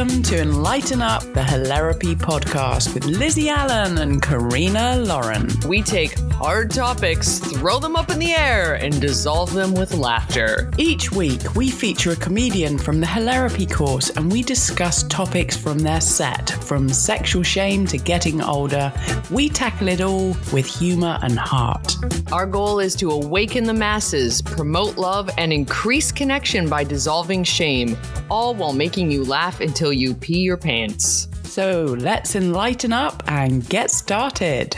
Welcome to Enlighten Up, the Hilarapy podcast with Lizzie Allen and Karina Lauren. We take hard topics, throw them up in the air, and dissolve them with laughter. Each week, we feature a comedian from the Hilarapy course and we discuss topics from their set, from sexual shame to getting older. We tackle it all with humor and heart. Our goal is to awaken the masses, promote love, and increase connection by dissolving shame, all while making you laugh until you pee your pants. So let's enlighten up and get started.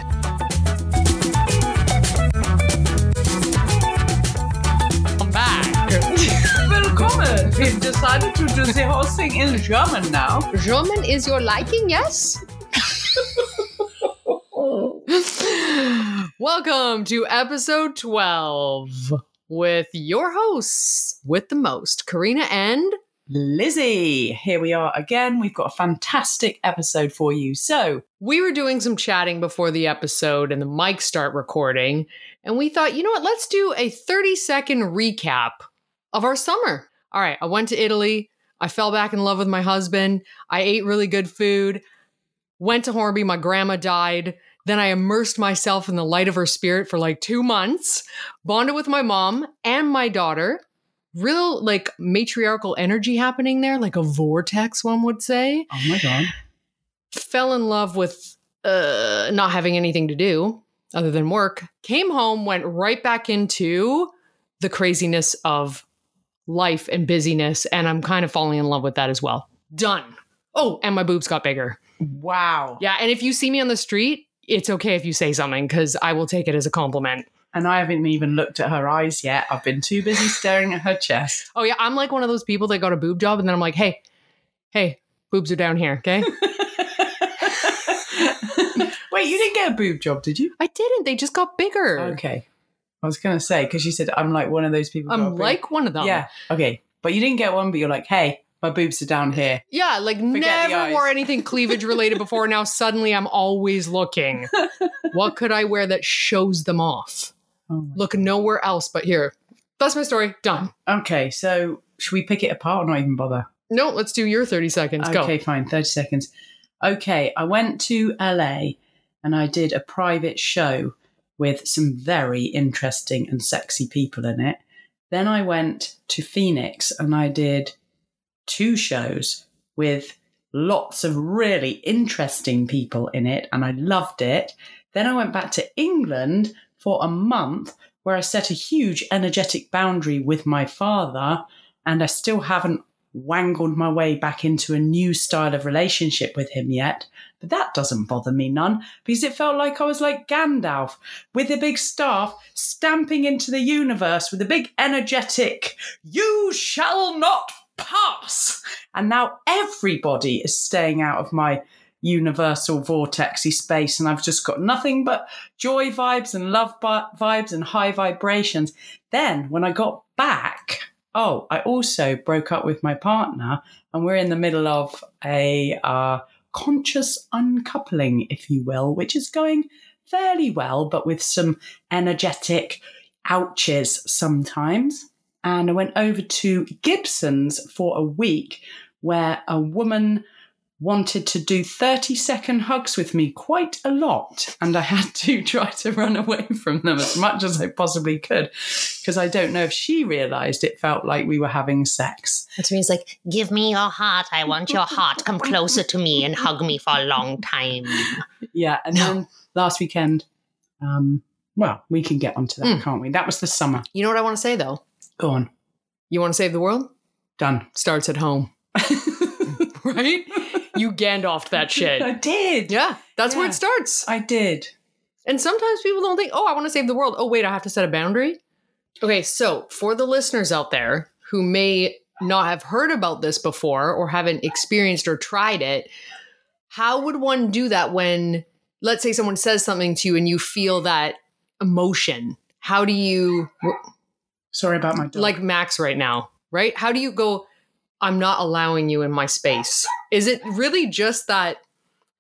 I'm back. Willkommen! We've decided to do the whole thing in German now. German is your liking, yes? Welcome to episode 12 with your hosts with the most, Karina and Lizzie, here we are again. We've got a fantastic episode for you. So, we were doing some chatting before the episode and the mics start recording, and we thought, you know what, let's do a 30 second recap of our summer. All right, I went to Italy. I fell back in love with my husband. I ate really good food. Went to Hornby. My grandma died. Then I immersed myself in the light of her spirit for like two months, bonded with my mom and my daughter. Real like matriarchal energy happening there, like a vortex, one would say oh my god. fell in love with uh, not having anything to do other than work, came home, went right back into the craziness of life and busyness. And I'm kind of falling in love with that as well. Done. Oh, and my boobs got bigger. Wow. Yeah. And if you see me on the street, it's okay if you say something because I will take it as a compliment. And I haven't even looked at her eyes yet. I've been too busy staring at her chest. Oh, yeah. I'm like one of those people that got a boob job and then I'm like, hey, hey, boobs are down here. Okay. Wait, you didn't get a boob job, did you? I didn't. They just got bigger. Okay. I was going to say, because you said I'm like one of those people. who got a I'm like one of them. Yeah. Okay. But you didn't get one, but you're like, hey, my boobs are down here. Yeah, like the never wore anything cleavage related before. Now suddenly I'm always looking. what could I wear that shows them off? Oh Look nowhere else but here. That's my story. Done. Okay. So, should we pick it apart or not even bother? No, let's do your 30 seconds. Okay, Go. fine. 30 seconds. Okay, I went to LA and I did a private show with some very interesting and sexy people in it. Then I went to Phoenix and I did two shows with lots of really interesting people in it and I loved it. Then I went back to England for a month where I set a huge energetic boundary with my father and I still haven't wangled my way back into a new style of relationship with him yet. But that doesn't bother me none because it felt like I was like Gandalf with a big staff stamping into the universe with a big energetic, you shall not pass. And now everybody is staying out of my universal vortexy space and I've just got nothing but joy vibes and love vibes and high vibrations. Then when I got back, oh, I also broke up with my partner and we're in the middle of a uh, conscious uncoupling, if you will, which is going fairly well, but with some energetic ouches sometimes. And I went over to Gibsons for a week where a woman wanted to do 30 second hugs with me quite a lot. And I had to try to run away from them as much as I possibly could because I don't know if she realized it felt like we were having sex. That means like, give me your heart. I want your heart. Come closer to me and hug me for a long time. Yeah. And then last weekend, um, well, we can get onto that, Mm. can't we? That was the summer. You know what I want to say though? Go on. You want to save the world? Done. Starts at home. right? You Gandalfed that shit. I did. Yeah, that's where it starts. I did. And sometimes people don't think, oh, I want to save the world. Oh, wait, I have to set a boundary. Okay, so for the listeners out there who may not have heard about this before or haven't experienced or tried it, how would one do that when, let's say, someone says something to you and you feel that emotion? How do you, Sorry about my dog. like Max right now, right? How do you go, I'm not allowing you in my space? Is it really just that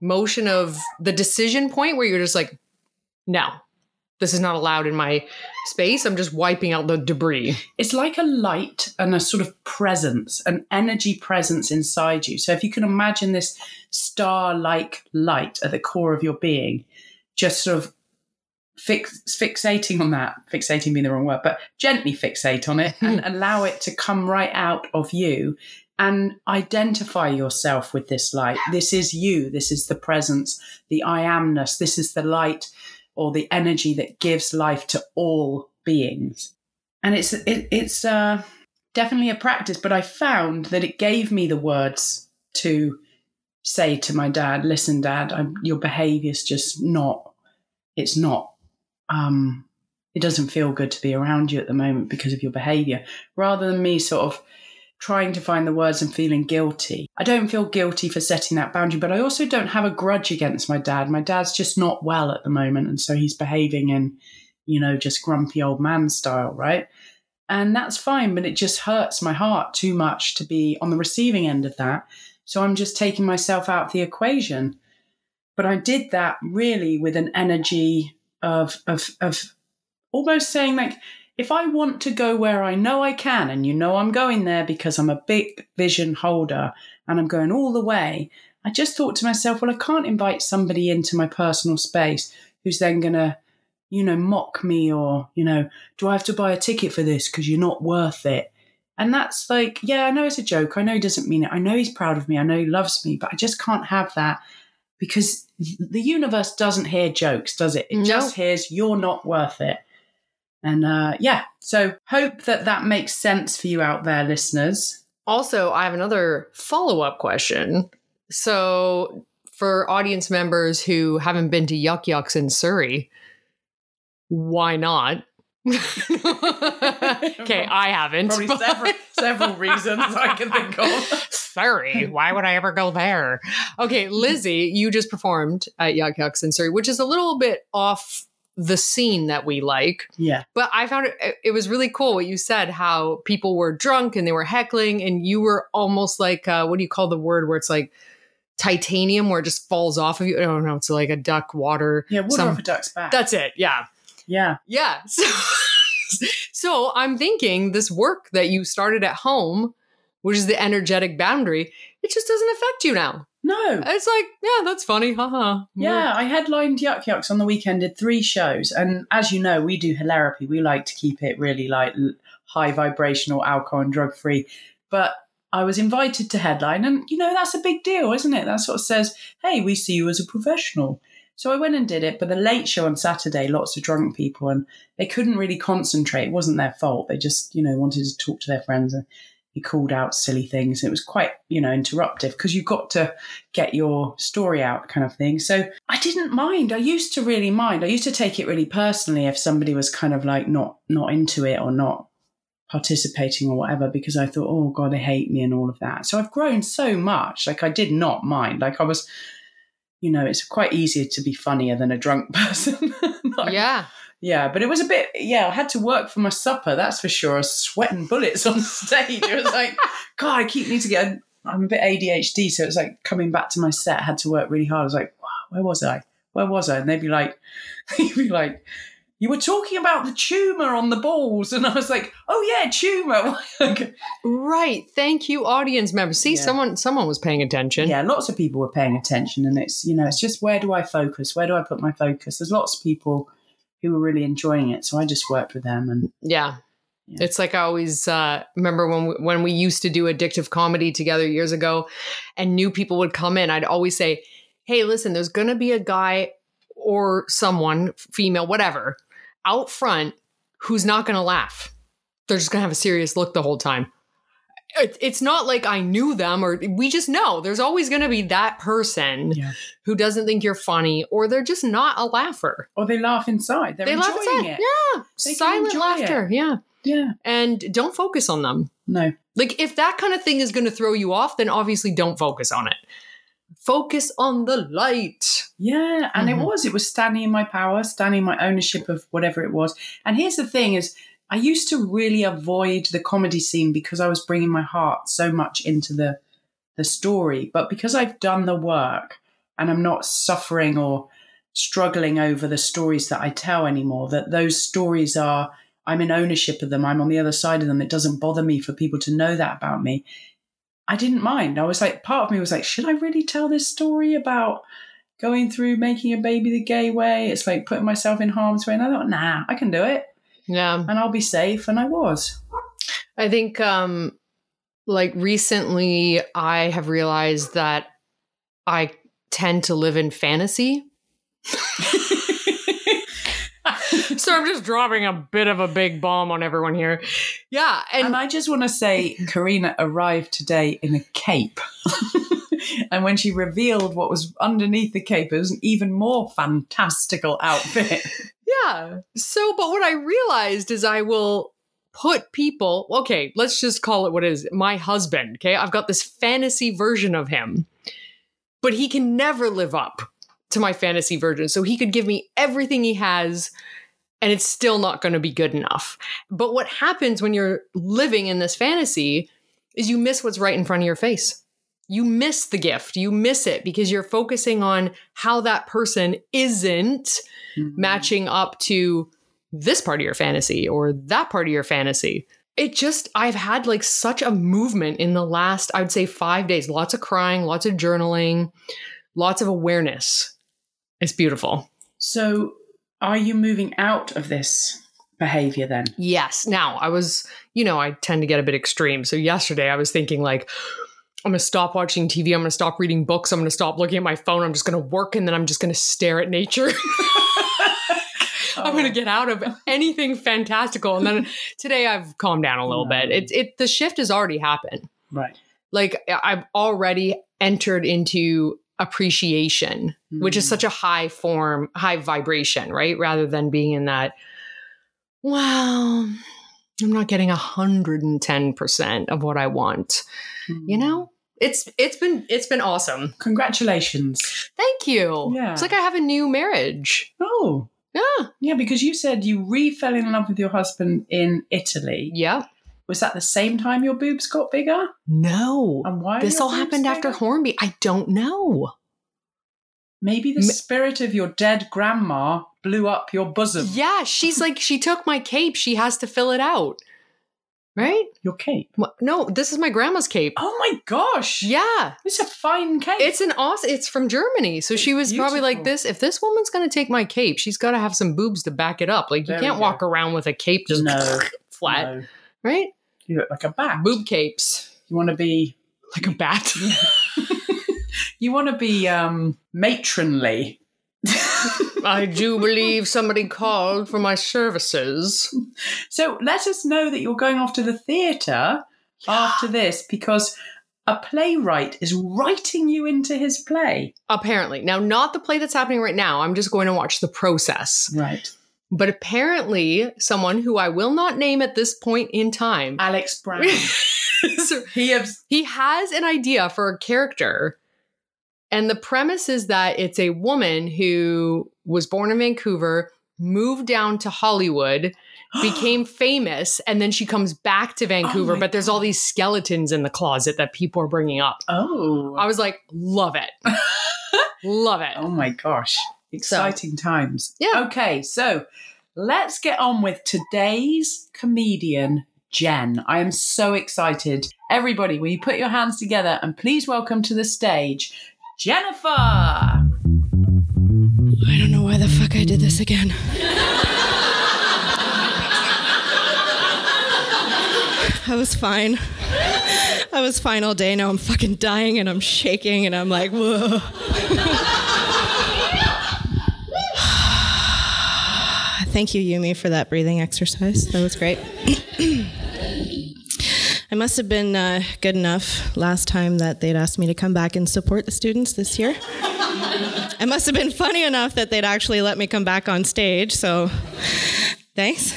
motion of the decision point where you're just like, no, this is not allowed in my space. I'm just wiping out the debris. It's like a light and a sort of presence, an energy presence inside you. So if you can imagine this star like light at the core of your being, just sort of fix, fixating on that, fixating being the wrong word, but gently fixate on it and allow it to come right out of you and identify yourself with this light. This is you. This is the presence, the I amness. This is the light or the energy that gives life to all beings. And it's it, it's uh, definitely a practice, but I found that it gave me the words to say to my dad, "Listen, Dad, I'm, your behaviour's just not. It's not. Um, it doesn't feel good to be around you at the moment because of your behaviour." Rather than me sort of trying to find the words and feeling guilty. I don't feel guilty for setting that boundary, but I also don't have a grudge against my dad. My dad's just not well at the moment, and so he's behaving in, you know, just grumpy old man style, right? And that's fine, but it just hurts my heart too much to be on the receiving end of that. So I'm just taking myself out of the equation. But I did that really with an energy of of of almost saying like if I want to go where I know I can, and you know I'm going there because I'm a big vision holder and I'm going all the way, I just thought to myself, well, I can't invite somebody into my personal space who's then going to, you know, mock me or, you know, do I have to buy a ticket for this because you're not worth it? And that's like, yeah, I know it's a joke. I know he doesn't mean it. I know he's proud of me. I know he loves me, but I just can't have that because the universe doesn't hear jokes, does it? It No. just hears you're not worth it. And uh, yeah, so hope that that makes sense for you out there, listeners. Also, I have another follow up question. So, for audience members who haven't been to Yuk Yuk's in Surrey, why not? okay, I haven't. Probably but- several, several reasons I can think of. Surrey. Why would I ever go there? Okay, Lizzie, you just performed at Yuk Yuk's in Surrey, which is a little bit off the scene that we like. Yeah, But I found it, it was really cool what you said, how people were drunk and they were heckling, and you were almost like, uh, what do you call the word where it's like titanium, where it just falls off of you? I don't know. It's like a duck water. yeah, water some- off a duck's back. That's it. Yeah. yeah, Yeah. So, so I'm thinking this work that you started at home, which is the energetic boundary, it just doesn't affect you now. No, It's like, yeah, that's funny. Haha. Yeah, I headlined Yuk Yuk's on the weekend, did three shows. And as you know, we do Hilarapy. We like to keep it really like high vibrational, alcohol and drug free. But I was invited to headline, and you know, that's a big deal, isn't it? That sort of says, hey, we see you as a professional. So I went and did it. But the late show on Saturday, lots of drunk people, and they couldn't really concentrate. It wasn't their fault. They just, you know, wanted to talk to their friends. And he called out silly things. It was quite, you know, interruptive because you've got to get your story out kind of thing. So I didn't mind. I used to really mind. I used to take it really personally if somebody was kind of like not not into it or not participating or whatever because I thought, oh God, they hate me and all of that. So I've grown so much. Like I did not mind. Like I was, you know, it's quite easier to be funnier than a drunk person. Like, Yeah. Yeah, but it was a bit, yeah, I had to work for my supper, that's for sure. I was sweating bullets on stage. It was like, God, I keep need to get, I'm a bit ADHD. So it's like coming back to my set, I had to work really hard. I was like, wow, where was I? Where was I? And they'd be like, they'd be like, you were talking about the tumor on the balls. And I was like, oh yeah, tumor. Right. Thank you, audience members. See, Yeah. someone someone was paying attention. yeah, lots of people were paying attention. And it's, you know, it's just where do I focus? Where do I put my focus? There's lots of people who were really enjoying it. So I just worked with them and Yeah. Yeah. It's like I always uh, remember when we, when we used to do addictive comedy together years ago, and new people would come in. I'd always say, "Hey, listen, there's going to be a guy or someone, female, whatever, out front who's not going to laugh. They're just going to have a serious look the whole time." It, it's not like I knew them, or we just know there's always going to be that person Yeah. who doesn't think you're funny, or they're just not a laugher. or they laugh inside. They're they laugh enjoying inside. it. Yeah, They silent laughter. Yeah Yeah. and don't focus on them. No. Like if that kind of thing is going to throw you off, then obviously don't focus on it. Focus on the light. Yeah. And Mhm. it was. It was standing in my power, standing in my ownership of whatever it was. And here's the thing is I used to really avoid the comedy scene because I was bringing my heart so much into the the story. But because I've done the work and I'm not suffering or struggling over the stories that I tell anymore. That those stories are, I'm in ownership of them. I'm on the other side of them. It doesn't bother me for people to know that about me. I didn't mind. I was like, part of me was like, should I really tell this story about going through making a baby the gay way? It's like putting myself in harm's way. And I thought, nah, I can do it Yeah. and I'll be safe. And I was. I think um like recently I have realized that I tend to live in fantasy. so I'm just dropping a bit of a big bomb on everyone here. Yeah, and, And I just want to say, Karina arrived today in a cape. and when she revealed what was underneath the cape, it was an even more fantastical outfit. yeah. So but what I realized is I will put people, okay, let's just call it what it is. My husband, okay? I've got this fantasy version of him. But he can never live up to my fantasy version. So he could give me everything he has and it's still not going to be good enough. But what happens when you're living in this fantasy is you miss what's right in front of your face. You miss the gift. You miss it because you're focusing on how that person isn't mm-hmm. matching up to this part of your fantasy or that part of your fantasy. It just, I've had like such a movement in the last, I would say, five days. Lots of crying, lots of journaling, lots of awareness. It's beautiful. So, are you moving out of this behavior then? Yes. Now, I was, you know, I tend to get a bit extreme. So, yesterday I was thinking, like, I'm going to stop watching TV. I'm going to stop reading books. I'm going to stop looking at my phone. I'm just going to work and then I'm just going to stare at nature. I'm going to get out of anything fantastical. And then today I've calmed down a little bit. It's it the shift has already happened. Right. Like I've already entered into appreciation, which is Mm. such a high form, high vibration, right? Rather than being in that, well, I'm not getting 110% of what I want. You know? It's it's been it's been awesome. Congratulations. Thank you. Yeah. It's like I have a new marriage. Oh, Yeah. yeah, because you said you re fell in love with your husband in Italy. Yep. Was that the same time your boobs got bigger? No. And why? This all happened after? Hornby. I don't know. Maybe the M- spirit of your dead grandma blew up your bosom. Yeah, she's like, she took my cape. She has to fill it out. Right? Your cape. What? No, this is my grandma's cape. Oh my gosh. Yeah. It's a fine cape. It's an awesome, it's from Germany. So she was probably like this. If this woman's going to take my cape, she's got to have some boobs to back it up. Like, you There can't walk around with a cape just No. flat. No. Right? You look like a bat. Boob capes. You want to be. Like a bat. You want to be um matronly. I do believe somebody called for my services. So let us know that you're going off to the theatre after this because a playwright is writing you into his play. Apparently. Now, not the play that's happening right now. I'm just going to watch the process. Right. But apparently, someone who I will not name at this point in time, Alex Brown. So he has he has an idea for a character. And the premise is that it's a woman who was born in Vancouver, moved down to Hollywood, became famous, and then she comes back to oh Vancouver. my but there's all these skeletons in the closet that people are bringing up. Oh. I was like, love it. love it. Oh my gosh. Exciting times. Yeah. Okay, so let's get on with today's comedian, Jen. I am so excited. Everybody, will you put your hands together and please welcome to the stage Jennifer? I don't know why the fuck I did this again. I was fine. I was fine all day. Now I'm fucking dying and I'm shaking and I'm like, whoa. Thank you, Yumi, for that breathing exercise. That was great. I must have been uh, good enough last time that they'd asked me to come back and support the students this year. I must have been funny enough that they'd actually let me come back on stage, so thanks.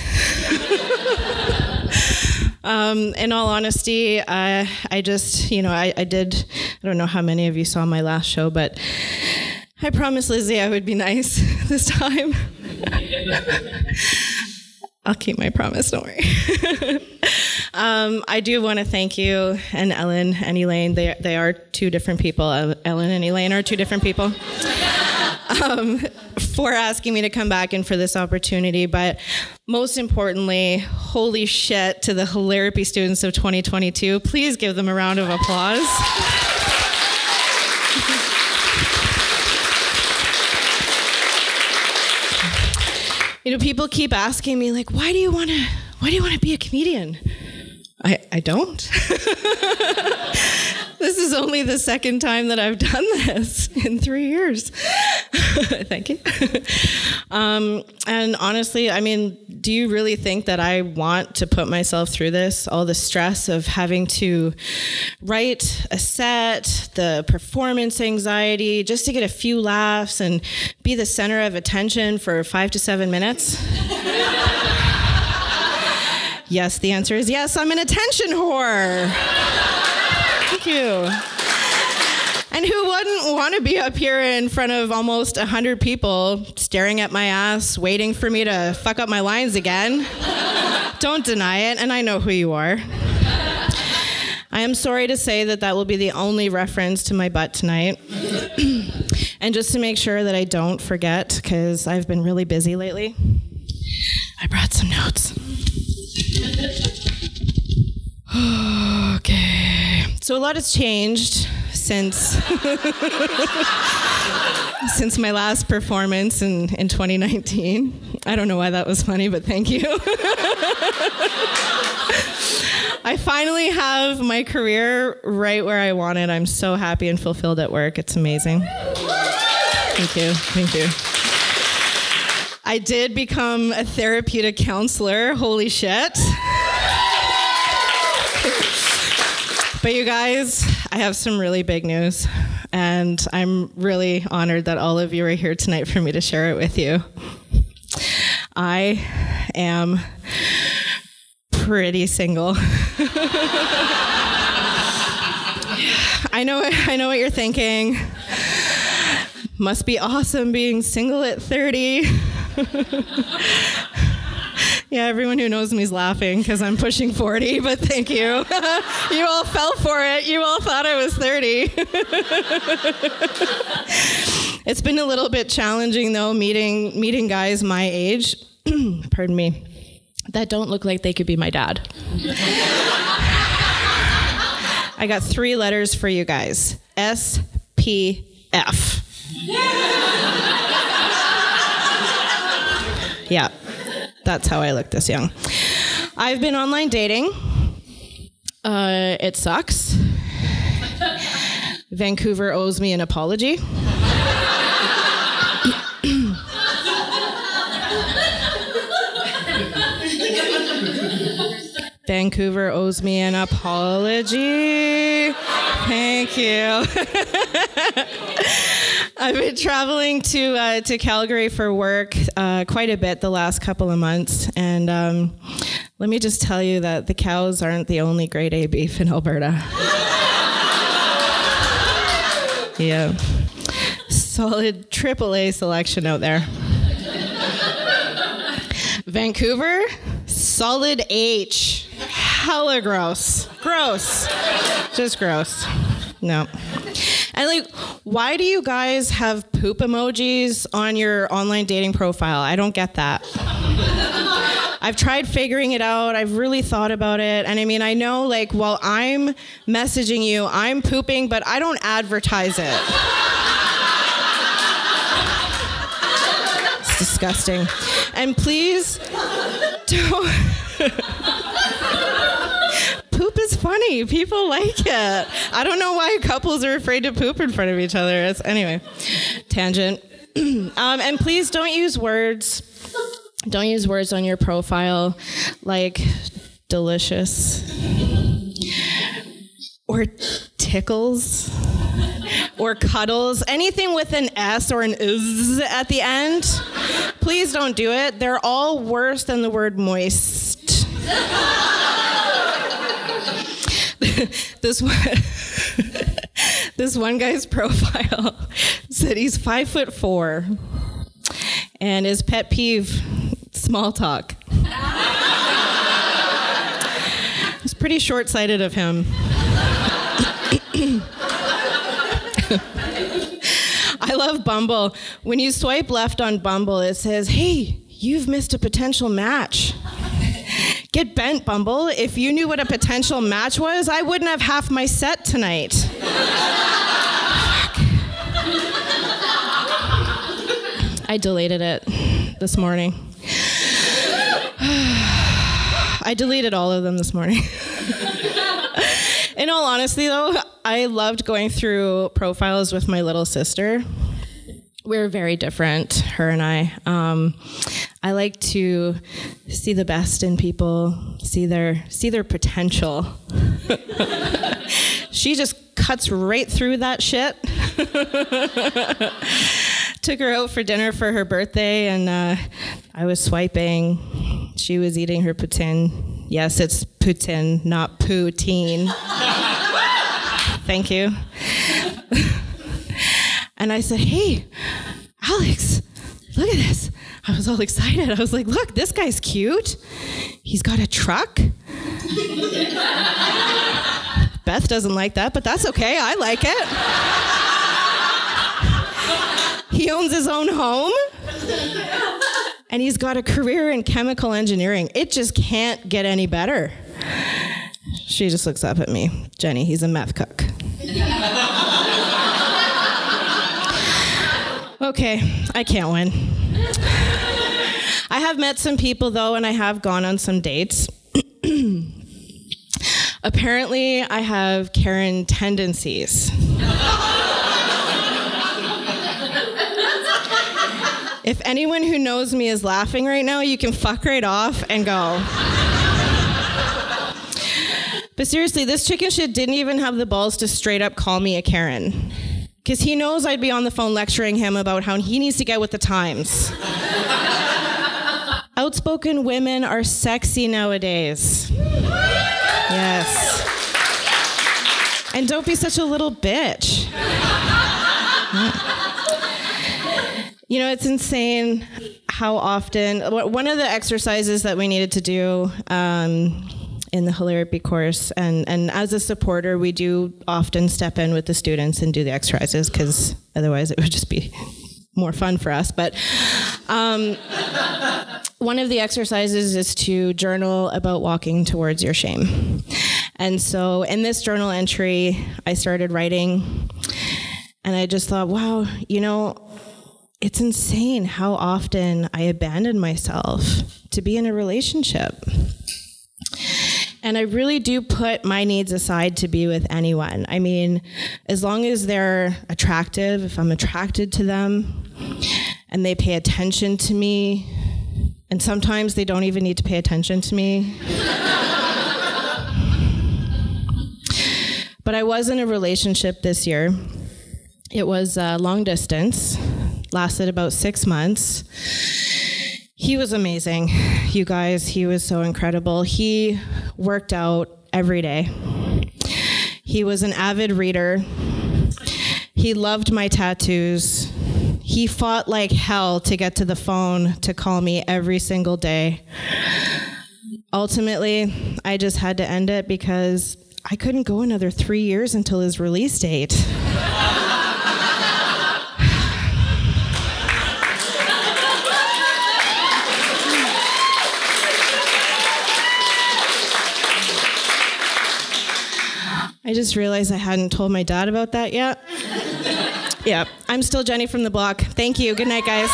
um, in all honesty, I just, you know, I, I did, I don't know how many of you saw my last show, but I promised Lizzie I would be nice this time. I'll keep my promise, don't worry. um, I do want to thank you and Ellen and Elaine. They, they are two different people. Uh, Ellen and Elaine are two different people. um, for asking me to come back and for this opportunity. But most importantly, holy shit to the Hilarapy students of 2022. Please give them a round of applause. you know, people keep asking me like, why do you want to, why do you want to be a comedian? I, I don't. this is only the second time that I've done this in three years. Thank you. um, and honestly, I mean, do you really think that I want to put myself through this? All the stress of having to write a set, the performance anxiety, just to get a few laughs and be the center of attention for five to seven minutes? yes, the answer is yes, I'm an attention whore. Thank you. And who wouldn't want to be up here in front of almost 100 people staring at my ass, waiting for me to fuck up my lines again? Don't deny it, and I know who you are. I am sorry to say that that will be the only reference to my butt tonight. and just to make sure that I don't forget, because I've been really busy lately, I brought some notes. okay. So a lot has changed since since my last performance in, in 2019. I don't know why that was funny, but thank you. I finally have my career right where I want it. I'm so happy and fulfilled at work. It's amazing. Thank you. Thank you. I did become a therapeutic counselor. Holy shit. But you guys, I have some really big news. And I'm really honored that all of you are here tonight for me to share it with you. I am pretty single. I know I know what you're thinking. Must be awesome being single at 30. Yeah, everyone who knows me is laughing because I'm pushing 40, but thank you. you all fell for it. You all thought I was 30. it's been a little bit challenging though meeting meeting guys my age, pardon me, that don't look like they could be my dad. I got 3 letters for you guys. S P F. Yeah. That's how I look this young. I've been online dating. Uh, it sucks. Vancouver owes me an apology. Vancouver owes me an apology. Thank you. I've been traveling to uh, to Calgary for work uh, quite a bit the last couple of months, and um, let me just tell you that the cows aren't the only grade A beef in Alberta. yeah, solid triple A selection out there. Vancouver, solid H. Hella gross. Gross. Just gross. No. And like, why do you guys have poop emojis on your online dating profile? I don't get that. I've tried figuring it out. I've really thought about it. And I mean, I know like while I'm messaging you, I'm pooping, but I don't advertise it. It's disgusting. And please don't. funny. People like it. I don't know why couples are afraid to poop in front of each other. It's, anyway, tangent. um, and please don't use words. Don't use words on your profile like delicious or tickles or cuddles, anything with an S or an is at the end. Please don't do it. They're all worse than the word moist. this one this one guy's profile said he's five foot four and his pet peeve small talk it's pretty short-sighted of him i love Bumble. When you swipe left on Bumble, it says, hey, you've missed a potential match. Get bent, Bumble. If you knew what a potential match was, I wouldn't have half my set tonight. I deleted it this morning. I deleted all of them this morning. In all honesty, though, I loved going through profiles with my little sister. We're very different, her and I. Um, I like to see the best in people, see their see their potential. she just cuts right through that shit. Took her out for dinner for her birthday, and uh, I was swiping. She was eating her poutine. Yes, it's poutine, not poutine. Thank you. and I said, Hey, Alex, look at this. I was all excited. I was like, Look, this guy's cute. He's got a truck. Beth doesn't like that, but that's okay. I like it. he owns his own home. And he's got a career in chemical engineering. It just can't get any better. She just looks up at me. Jenny, he's a meth cook. Okay, I can't win. I have met some people though, and I have gone on some dates. Apparently, I have Karen tendencies. if anyone who knows me is laughing right now, you can fuck right off and go. But seriously, this chicken shit didn't even have the balls to straight up call me a Karen. Because he knows I'd be on the phone lecturing him about how he needs to get with the times. Outspoken women are sexy nowadays. Yes. And don't be such a little bitch. You know, it's insane how often. One of the exercises that we needed to do um, in the Hilarapy course, and, and as a supporter, we do often step in with the students and do the exercises because otherwise it would just be more fun for us. But um, one of the exercises is to journal about walking towards your shame. And so in this journal entry, I started writing, and I just thought, wow, you know, it's insane how often I abandon myself to be in a relationship. And I really do put my needs aside to be with anyone. I mean, as long as they're attractive, if I'm attracted to them and they pay attention to me, and sometimes they don't even need to pay attention to me. but I was in a relationship this year. It was uh, long distance, lasted about six months. He was amazing, you guys. He was so incredible. He worked out every day. He was an avid reader. He loved my tattoos. He fought like hell to get to the phone to call me every single day. Ultimately, I just had to end it because I couldn't go another three years until his release date. I just realized I hadn't told my dad about that yet. yeah, I'm still Jenny from the block. Thank you. Good night, guys.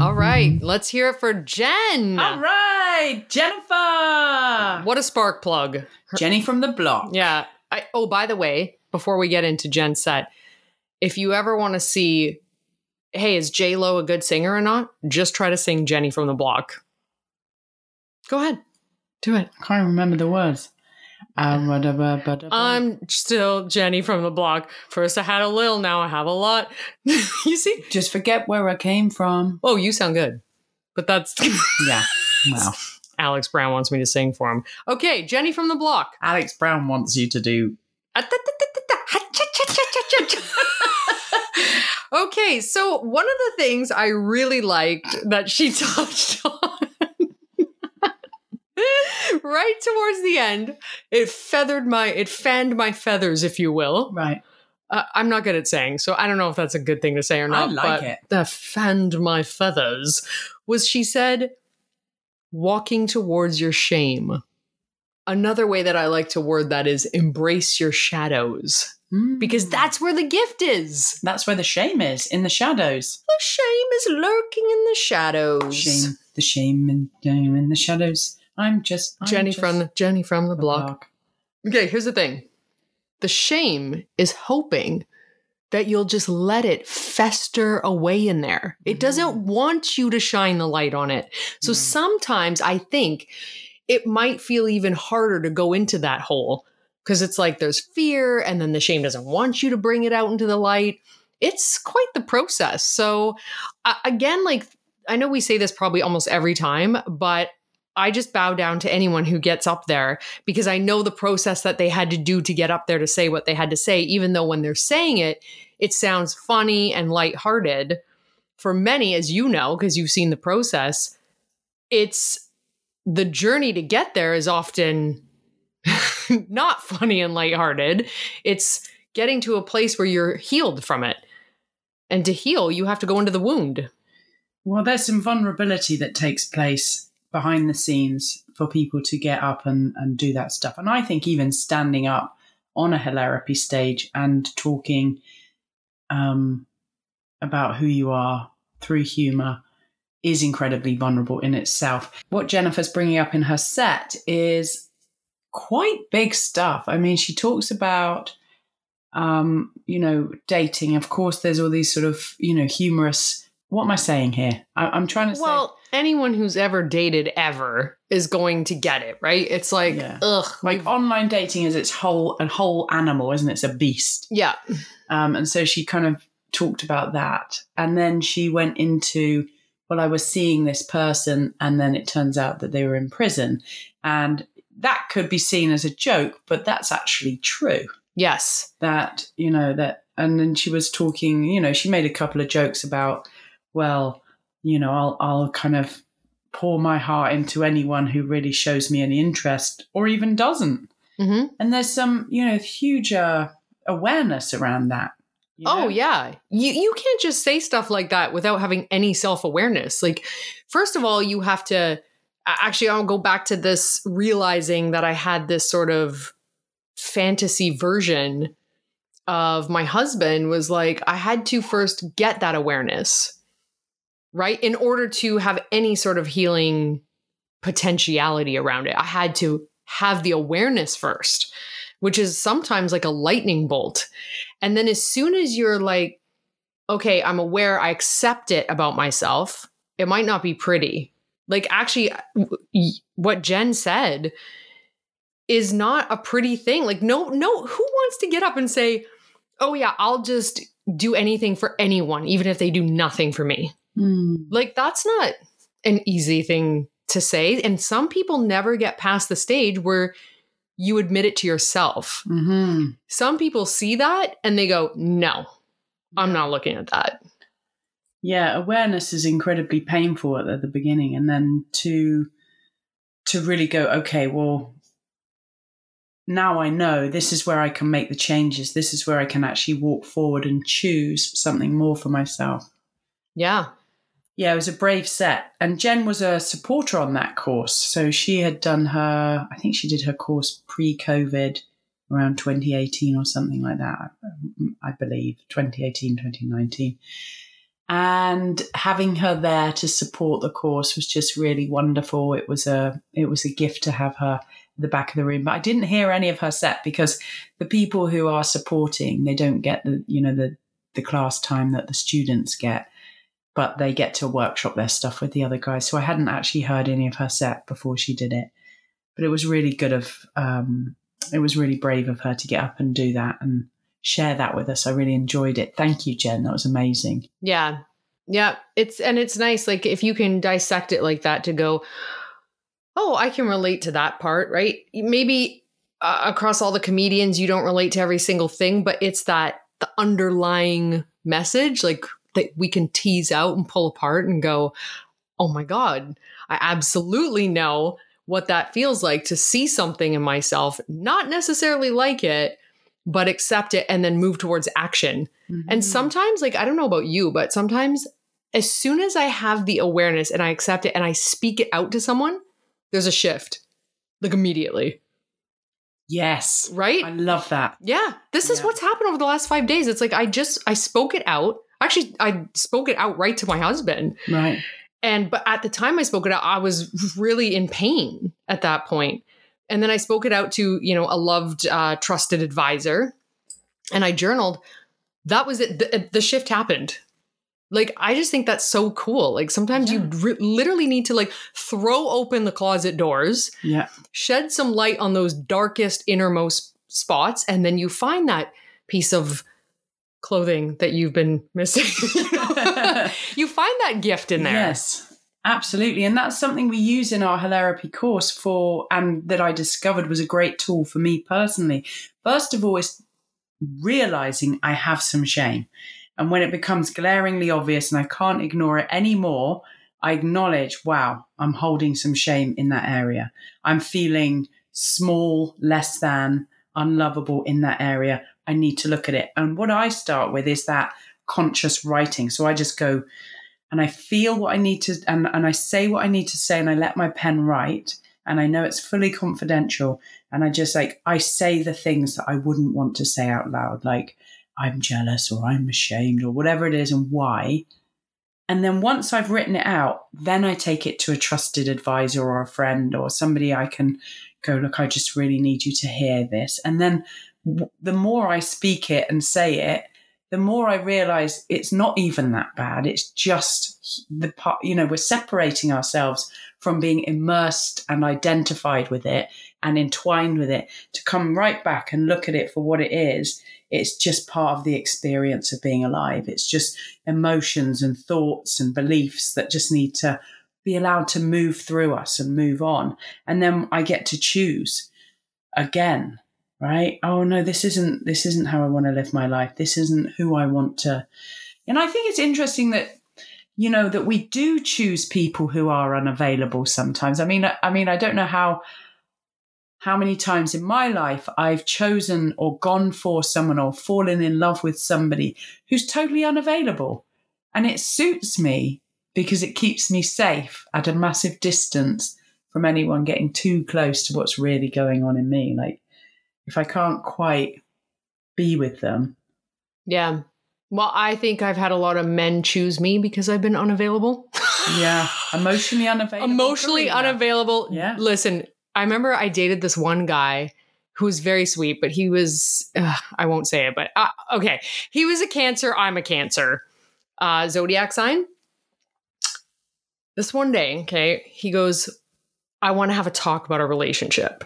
All right, let's hear it for Jen. All right, Jennifer. What a spark plug. Jenny from the block. Yeah. I, oh, by the way, before we get into Jen's set, if you ever want to see, hey, is J Lo a good singer or not? Just try to sing Jenny from the block. Go ahead, do it. I can't remember the words. Um, ba-da-ba, ba-da-ba. I'm still Jenny from the block. First I had a little, now I have a lot. you see? Just forget where I came from. Oh, you sound good. But that's Yeah. Well, Alex Brown wants me to sing for him. Okay, Jenny from the block. Alex Brown wants you to do. okay, so one of the things I really liked that she touched on right towards the end, it feathered my, it fanned my feathers, if you will. Right. Uh, I'm not good at saying, so I don't know if that's a good thing to say or not. I like but it. That fanned my feathers was she said, walking towards your shame. Another way that I like to word that is embrace your shadows because Mm. that's where the gift is. that's where the shame is in the shadows. The shame is lurking in the shadows. Shame, the shame, and shame in the shadows. I'm just I'm Jenny just from the Jenny from the the block. Okay, here's the thing. The shame is hoping that you'll just let it fester away in there. It doesn't want you to shine the light on it. So Mm. sometimes I think it might feel even harder to go into that hole because it's like there's fear and then the shame doesn't want you to bring it out into the light. It's quite the process. So uh, again like I know we say this probably almost every time, but I just bow down to anyone who gets up there because I know the process that they had to do to get up there to say what they had to say, even though when they're saying it, it sounds funny and lighthearted. For many, as you know, because you've seen the process, it's the journey to get there is often not funny and lighthearted. It's getting to a place where you're healed from it. And to heal, you have to go into the wound. Well, there's some vulnerability that takes place behind the scenes for people to get up and, and do that stuff. And I think even standing up on a Hilarapy stage and talking um, about who you are through humor is incredibly vulnerable in itself. What Jennifer's bringing up in her set is quite big stuff. I mean, she talks about, um, you know, dating. Of course, there's all these sort of, you know, humorous. What am I saying here? I, I'm trying to say. Anyone who's ever dated ever is going to get it, right? It's like, Yeah. ugh, like online dating is its whole a whole animal, isn't it? It's a beast. yeah, Um, and so she kind of talked about that. And then she went into, well, I was seeing this person, and then it turns out that they were in prison. And that could be seen as a joke, but that's actually true. yes, That, you know, that, and then she was talking, you know, she made a couple of jokes about, well, you know, I'll, I'll kind of pour my heart into anyone who really shows me any interest or even doesn't hmm and there's some you know huge uh, awareness around that you know? Oh yeah. You you can't just say stuff like that without having any self-awareness. Like first of all, you have to actually I'll go back to this realizing that I had this sort of fantasy version of my husband was like I had to first get that awareness. Right? In order to have any sort of healing potentiality around it. I had to have the awareness first, which is sometimes like a lightning bolt. And then as soon as you're like, okay, I'm aware, I accept it about myself, it might not be pretty. Like, actually, uh, what Jen said is not a pretty thing. Like, no, no, who wants to get up and say, oh, yeah, I'll just do anything for anyone, even if they do nothing for me? Hmm. Like, that's not an easy thing to say. And some people never get past the stage where you admit it to yourself. Mhm. Some people see that and they go, no, I'm not looking at that. yeah awareness is incredibly painful at, at the beginning and then to to really go okay well now i know this is where i can make the changes this is where i can actually walk forward and choose something more for myself Yeah. Yeah, it was a brave set. And Jen was a supporter on that course. So she had done her, I think she did her course pre COVID around 2018 or something like that, I believe, 2018, 2019. And having her there to support the course was just really wonderful. It was a it was a gift to have her the back of the room. But I didn't hear any of her set because the people who are supporting, they don't get the, you know, the the class time that the students get but they get to workshop their stuff with the other guys. So I hadn't actually heard any of her set before she did it, but it was really good of, um, it was really brave of her to get up and do that and share that with us. I really enjoyed it. Thank you, Jen. That was amazing. Yeah. Yeah. It's, and it's nice, like, if you can dissect it like that to go, oh, I can relate to that part, right? Maybe uh, across all the comedians, you don't relate to every single thing, but it's that the underlying message, like, that we can tease out and pull apart and go, oh my God, I absolutely know what that feels like to see something in myself, not necessarily like it, but accept it and then move towards action. And Mhm. sometimes, like, I don't know about you, but sometimes as soon as I have the awareness and I accept it and I speak it out to someone, there's a shift, like immediately, yes, right? I love that. Yeah, this is Yeah. what's happened over the last five days. It's like I just I spoke it out. Actually, I spoke it out right to my husband, Right. and but at the time I spoke it out, I was really in pain at that point. And then I spoke it out to you know a loved, uh, trusted advisor, and I journaled. That was it. The, the shift happened. Like I just think that's so cool. Like sometimes you r- literally need to like throw open the closet doors Yeah. shed some light on those darkest innermost spots and then you find that piece of clothing that you've been missing you find that gift in there Yes, absolutely. And that's something we use in our Hilarapy course for, and that I discovered was a great tool for me personally. First of all, is realizing I have some shame. And when it becomes glaringly obvious and I can't ignore it anymore, I acknowledge, wow, I'm holding some shame in that area. I'm feeling small, less than, unlovable in that area. I need to look at it. And what I start with is that conscious writing. So I just go, and I feel what I need to, and, and I say what I need to say, and I let my pen write, and I know it's fully confidential. And I just like, I say the things that I wouldn't want to say out loud, like, I'm jealous or I'm ashamed or whatever it is, and why. And then once I've written it out, then I take it to a trusted advisor or a friend or somebody I can go, look, I just really need you to hear this. And then the more I speak it and say it, the more I realize it's not even that bad. It's just the part, you know, we're separating ourselves from being immersed and identified with it and entwined with it to come right back and look at it for what it is. It's just part of the experience of being alive. It's just emotions and thoughts and beliefs that just need to be allowed to move through us and move on. And then I get to choose again right? Oh no this isn't this isn't how i want to live my life. This isn't who i want to and i think it's interesting that you know that we do choose people who are unavailable sometimes. I mean i, mean i don't know how how many times in my life i've chosen or gone for someone or fallen in love with somebody who's totally unavailable. And it suits me because it keeps me safe at a massive distance from anyone getting too close to what's really going on in me. Like if I can't quite be with them. yeah. Well i think i've had a lot of men choose me because i've been unavailable. Yeah, emotionally unavailable. emotionally unavailable. Yeah. listen i remember i dated this one guy who was very sweet but he was ugh, i won't say it but uh, okay. He was a cancer i'm a cancer uh, zodiac sign. This one day okay he goes i want to have a talk about our relationship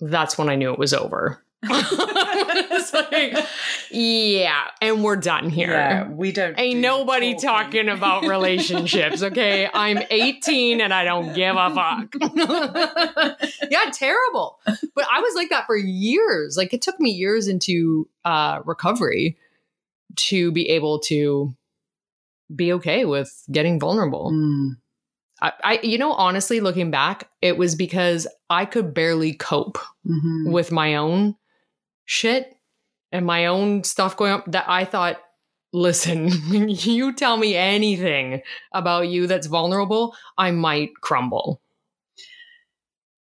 that's when i knew it was over like, yeah and we're done here Yeah, we don't. Ain't do nobody talking about relationships, okay? I'm 18 and I don't give a fuck. yeah, terrible. But I was like that for years. Like it took me years into uh recovery to be able to be okay with getting vulnerable. Mm, I, I you know, honestly, looking back, it was because I could barely cope mhm. with my own shit and my own stuff going on that I thought, listen, you tell me anything about you that's vulnerable, I might crumble.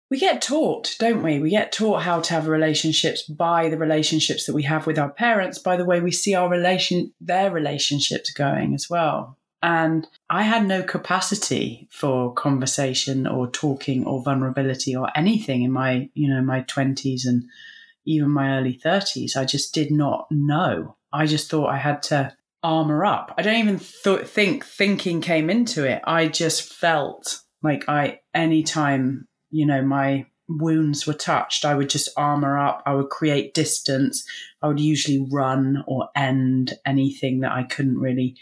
We get taught, don't we? We get taught how to have relationships by the relationships that we have with our parents, by the way we see our relation, their relationships going as well. And I had no capacity for conversation or talking or vulnerability or anything in my, you know, my twenties and even my early thirties. I just did not know. I just thought I had to armor up. I don't even th- think thinking came into it. I just felt like I, anytime, you know, my wounds were touched, I would just armor up. I would create distance. I would usually run or end anything that I couldn't really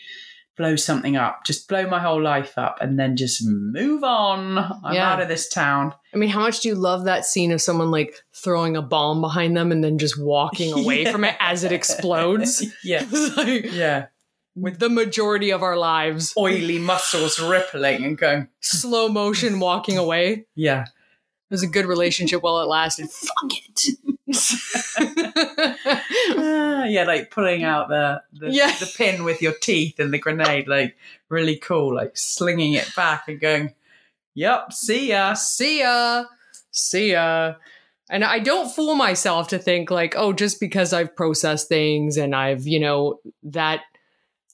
blow something up, just blow my whole life up and then just move on. I'm Yeah. out of this town. I mean, how much do you love that scene of someone like throwing a bomb behind them and then just walking away from it as it explodes? yeah. Like Yeah. with the majority of our lives, Oily muscles rippling and going, slow motion walking away. yeah. It was a good relationship while it lasted. Fuck it. Ah, yeah, like pulling out the the, Yeah. the pin with your teeth and the grenade, like really cool, like slinging it back and going, "Yep, see ya." See ya. See ya. And I don't fool myself to think like, oh, just because I've processed things and I've, you know, that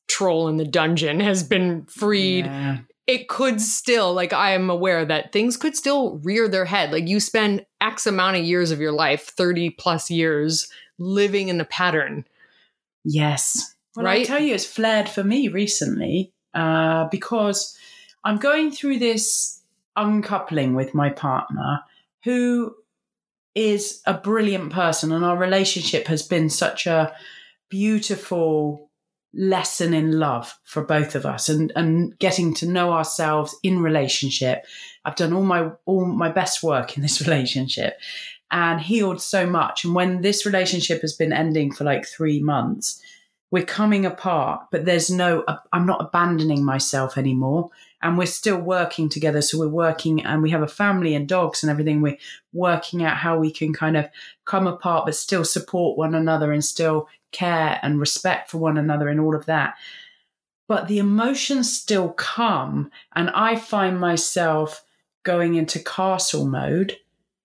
troll in the dungeon has been freed. Yeah. It could still, like, I am aware that things could still rear their head. Like, you spend X amount of years of your life, 30 plus years, living in a pattern. Yes. Well, I tell you, it's flared for me recently uh, because I'm going through this uncoupling with my partner who is a brilliant person, and our relationship has been such a beautiful lesson in love for both of us and, and getting to know ourselves in relationship. I've done all my all my best work in this relationship and healed so much. And when this relationship has been ending for like three months, we're coming apart, but there's no, I'm not abandoning myself anymore. And we're still working together. So we're working and we have a family and dogs and everything. We're working out how we can kind of come apart, but still support one another and still care and respect for one another and all of that. But the emotions still come. And I find myself going into castle mode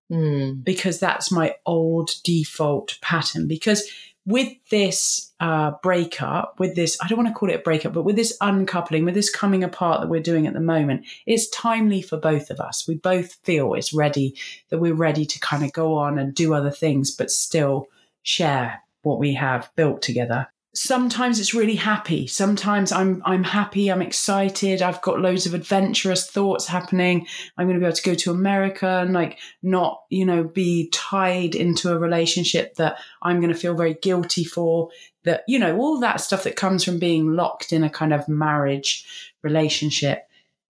Hmm. because that's my old default pattern. Because with this uh, breakup, with this, I don't want to call it a breakup, but with this uncoupling, with this coming apart that we're doing at the moment, it's timely for both of us. We both feel it's ready, that we're ready to kind of go on and do other things, but still share what we have built together. Sometimes it's really happy. Sometimes I'm I'm happy, I'm excited, I've got loads of adventurous thoughts happening. I'm going to be able to go to America and like not, you know, be tied into a relationship that I'm going to feel very guilty for. That, you know, all that stuff that comes from being locked in a kind of marriage relationship.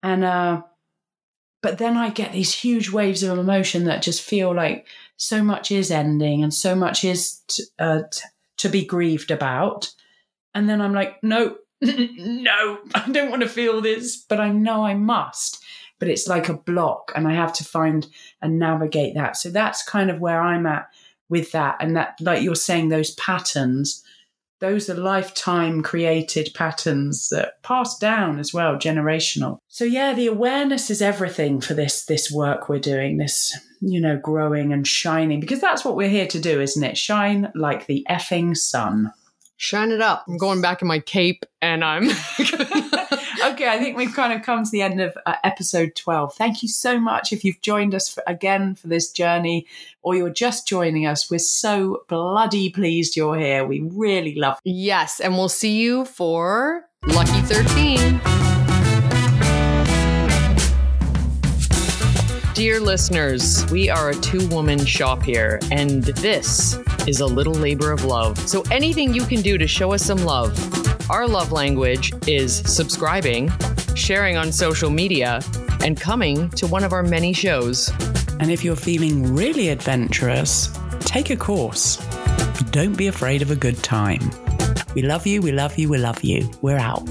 And, uh, but then I get these huge waves of emotion that just feel like so much is ending and so much is t- uh, t- to be grieved about. And then I'm like, no, no, I don't want to feel this, but I know I must. But it's like a block, and I have to find and navigate that. So that's kind of where I'm at with that. And that, like you're saying, those patterns, those are lifetime created patterns that pass down as well, generational. So yeah, the awareness is everything for this this work we're doing, this, you know, growing and shining, because that's what we're here to do, isn't it? Shine like the effing sun. Shine it up. I'm going back in my cape and I'm. okay, I think we've kind of come to the end of uh, episode 12. Thank you so much if you've joined us for, again for this journey or you're just joining us. We're so bloody pleased you're here. We really love yes. And we'll see you for Lucky 13. Dear listeners, we are a two woman shop here, and this is a little labor of love. So, anything you can do to show us some love. Our love language is subscribing, sharing on social media, and coming to one of our many shows. And if you're feeling really adventurous, take a course. Don't be afraid of a good time. We love you, we love you, we love you. We're out.